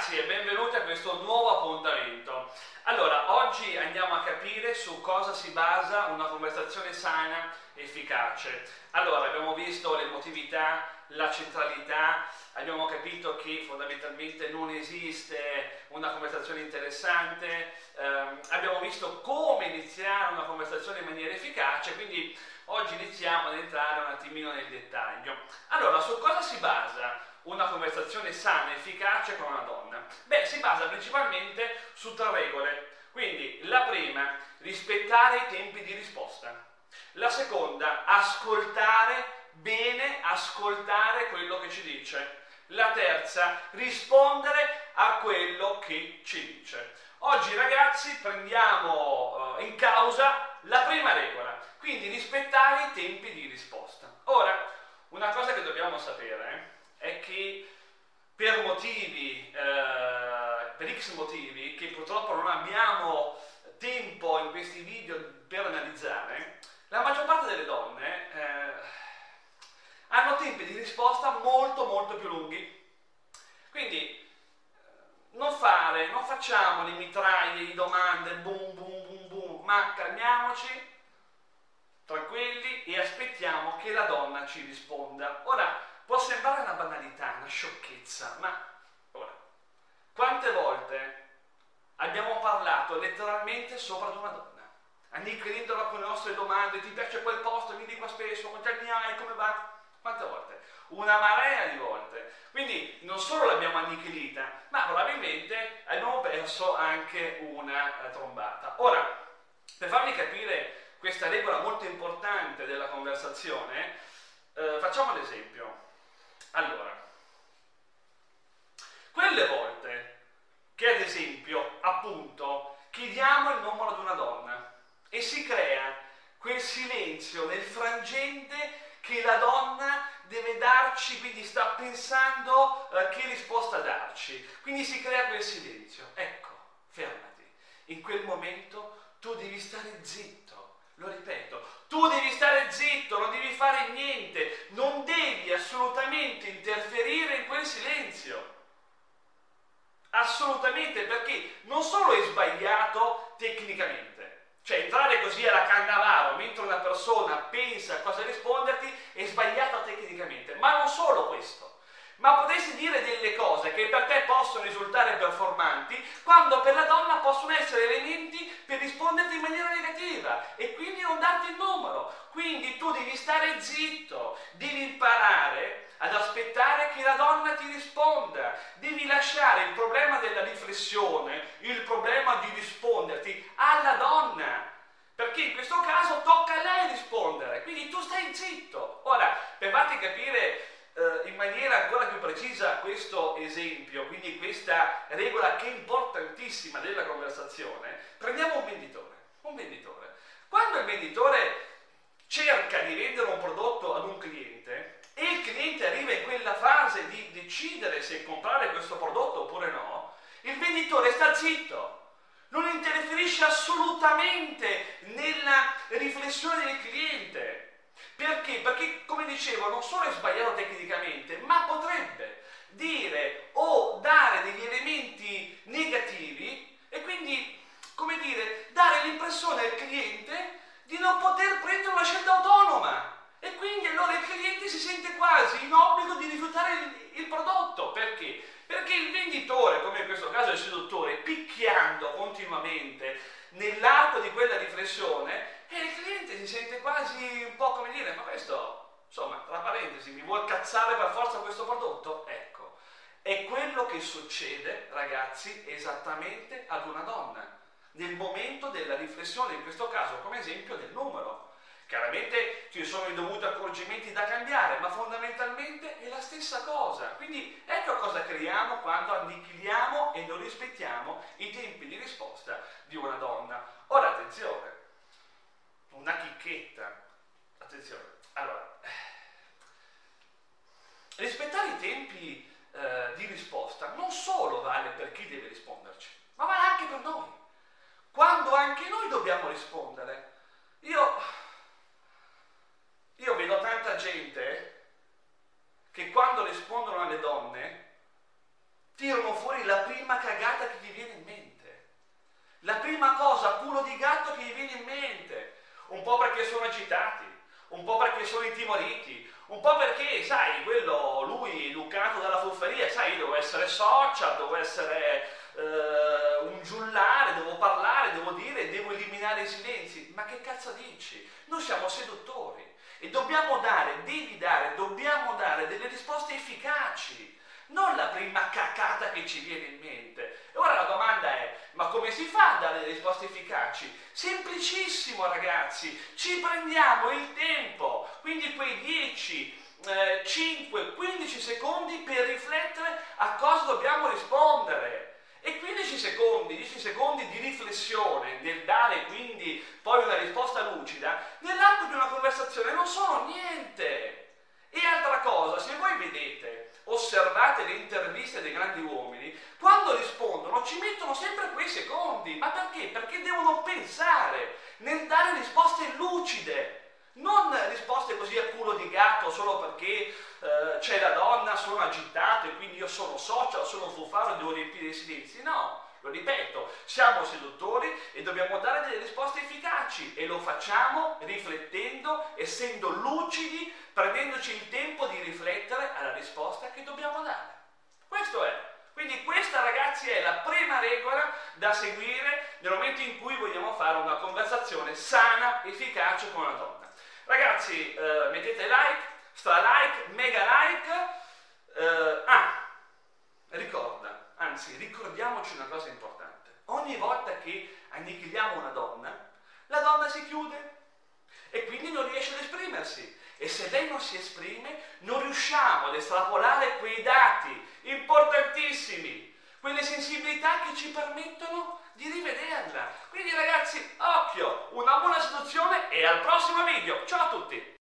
ragazzi e benvenuti a questo nuovo appuntamento. Allora, oggi andiamo a capire su cosa si basa una conversazione sana e efficace. Allora, abbiamo visto l'emotività, la centralità, abbiamo capito che fondamentalmente non esiste una conversazione interessante, ehm, abbiamo visto come iniziare una conversazione in maniera efficace, quindi oggi iniziamo ad entrare un attimino nel dettaglio. Allora, su cosa si basa una conversazione sana e efficace con una donna? Beh, si basa principalmente su tre regole. Quindi, la prima, rispettare i tempi di risposta. La seconda, ascoltare bene, ascoltare quello che ci dice. La terza, rispondere a quello che ci dice. Oggi ragazzi prendiamo uh, in causa la prima regola, quindi rispettare i tempi di risposta. Ora, una cosa che dobbiamo sapere è che per motivi, eh, per x motivi, che purtroppo non abbiamo tempo in questi video per analizzare, la maggior parte delle donne eh, hanno tempi di risposta molto molto più lunghi. Quindi eh, non fare, non facciamo le mitraglie di domande, boom boom boom boom, ma calmiamoci, tranquilli e aspettiamo che la donna ci risponda. Ora, Può sembrare una banalità, una sciocchezza, ma ora, quante volte abbiamo parlato letteralmente sopra di una donna, annichilendola con le nostre domande, ti piace quel posto, vieni qua spesso, quanti anni hai, come va? Quante volte? Una marea di volte. Quindi non solo l'abbiamo annichilita, ma probabilmente abbiamo perso anche una eh, trombata. Ora, per farvi capire questa regola molto importante della conversazione, eh, facciamo l'esempio. Allora, quelle volte che ad esempio, appunto, chiediamo il numero di una donna e si crea quel silenzio nel frangente che la donna deve darci, quindi sta pensando eh, che risposta darci. Quindi si crea quel silenzio. Ecco, fermati. In quel momento tu devi stare zitto. Lo ripeto, tu devi stare zitto, non devi fare niente, non devi assolutamente interferire in quel silenzio. Assolutamente, perché non solo è sbagliato tecnicamente, cioè entrare così alla cannavaro mentre una persona pensa a cosa risponderti è sbagliato tecnicamente, ma non solo questo ma potresti dire delle cose che per te possono risultare performanti, quando per la donna possono essere elementi per risponderti in maniera negativa e quindi non darti il numero. Quindi tu devi stare zitto, devi imparare ad aspettare che la donna ti risponda, devi lasciare il problema della riflessione, il problema di risponderti alla donna. Perché in questo caso tocca a lei rispondere, quindi tu stai zitto. Ora, per farti capire eh, in maniera ancora più precisa questo esempio, quindi questa regola che è importantissima della conversazione, prendiamo un venditore. Un venditore. Quando il venditore cerca di vendere un prodotto ad un cliente e il cliente arriva in quella fase di decidere se comprare questo prodotto oppure no, il venditore sta zitto, non interferisce assolutamente nella riflessione del cliente. Perché? Perché, come dicevo, non solo è sbagliato tecnicamente, ma potrebbe dire o dare degli elementi negativi e quindi, come dire, dare l'impressione al cliente di non poter prendere una scelta autonoma. E quindi allora il cliente si sente quasi in obbligo di rifiutare il, il prodotto. Perché? Perché il venditore, come in questo caso il seduttore, picchiando continuamente nell'arco di quella riflessione, e il cliente si sente quasi un po' come dire, ma questo, insomma, tra parentesi, mi vuol cazzare per forza questo prodotto? Ecco, è quello che succede, ragazzi, esattamente ad una donna, nel momento della riflessione, in questo caso come esempio del numero. Chiaramente ci sono i dovuti accorgimenti da cambiare, ma fondamentalmente è la stessa cosa. Quindi ecco cosa creiamo quando annichiliamo e non rispettiamo i tempi di risposta di una donna. Ora attenzione, una chicchetta. Attenzione, allora, rispettare i tempi eh, di risposta non solo vale per chi deve risponderci, ma vale anche per noi. Quando anche noi dobbiamo rispondere. Io, io vedo tanta gente che quando rispondono alle donne tirano fuori la prima prima cagata che ti viene in mente. La prima cosa, culo di gatto che gli viene in mente. Un po' perché sono agitati, un po' perché sono intimoriti, un po' perché, sai, quello, lui educato dalla fufferia, sai, io devo essere social, devo essere eh, un giullare, devo parlare, devo dire, devo eliminare i silenzi. Ma che cazzo dici? Noi siamo seduttori e dobbiamo dare, devi dare, dobbiamo dare delle risposte efficaci non la prima cacata che ci viene in mente. E ora la domanda è, ma come si fa a dare risposte efficaci? Semplicissimo ragazzi, ci prendiamo il tempo, quindi quei 10, eh, 5, 15 secondi per riflettere a cosa dobbiamo rispondere. E 15 secondi, 10 secondi di riflessione nel dare quindi poi una risposta lucida, nell'arco di una conversazione non sono niente. E altra cosa, se voi vedete osservate le interviste dei grandi uomini, quando rispondono ci mettono sempre quei secondi. Ma perché? Perché devono pensare nel dare risposte lucide. Non risposte così a culo di gatto solo perché eh, c'è la donna, sono agitato e quindi io sono social, sono un e devo riempire i silenzi. No, lo ripeto, siamo seduttori e dobbiamo dare delle risposte efficaci e lo facciamo riflettendo, essendo lucidi, prendendoci il tempo di riflettere alla risposta che dobbiamo dare. Questo è. Quindi questa ragazzi è la prima regola da seguire nel momento in cui vogliamo fare una conversazione sana, efficace con una donna. Ragazzi, eh, mettete like, stra like, mega like. Eh, ah, ricorda, Anzi, ricordiamoci una cosa importante. Ogni volta che annichiliamo una donna, la donna si chiude e quindi non riesce ad esprimersi. E se lei non si esprime, non riusciamo ad estrapolare quei dati importantissimi, quelle sensibilità che ci permettono di rivederla. Quindi ragazzi, occhio, una buona seduzione e al prossimo video. Ciao a tutti!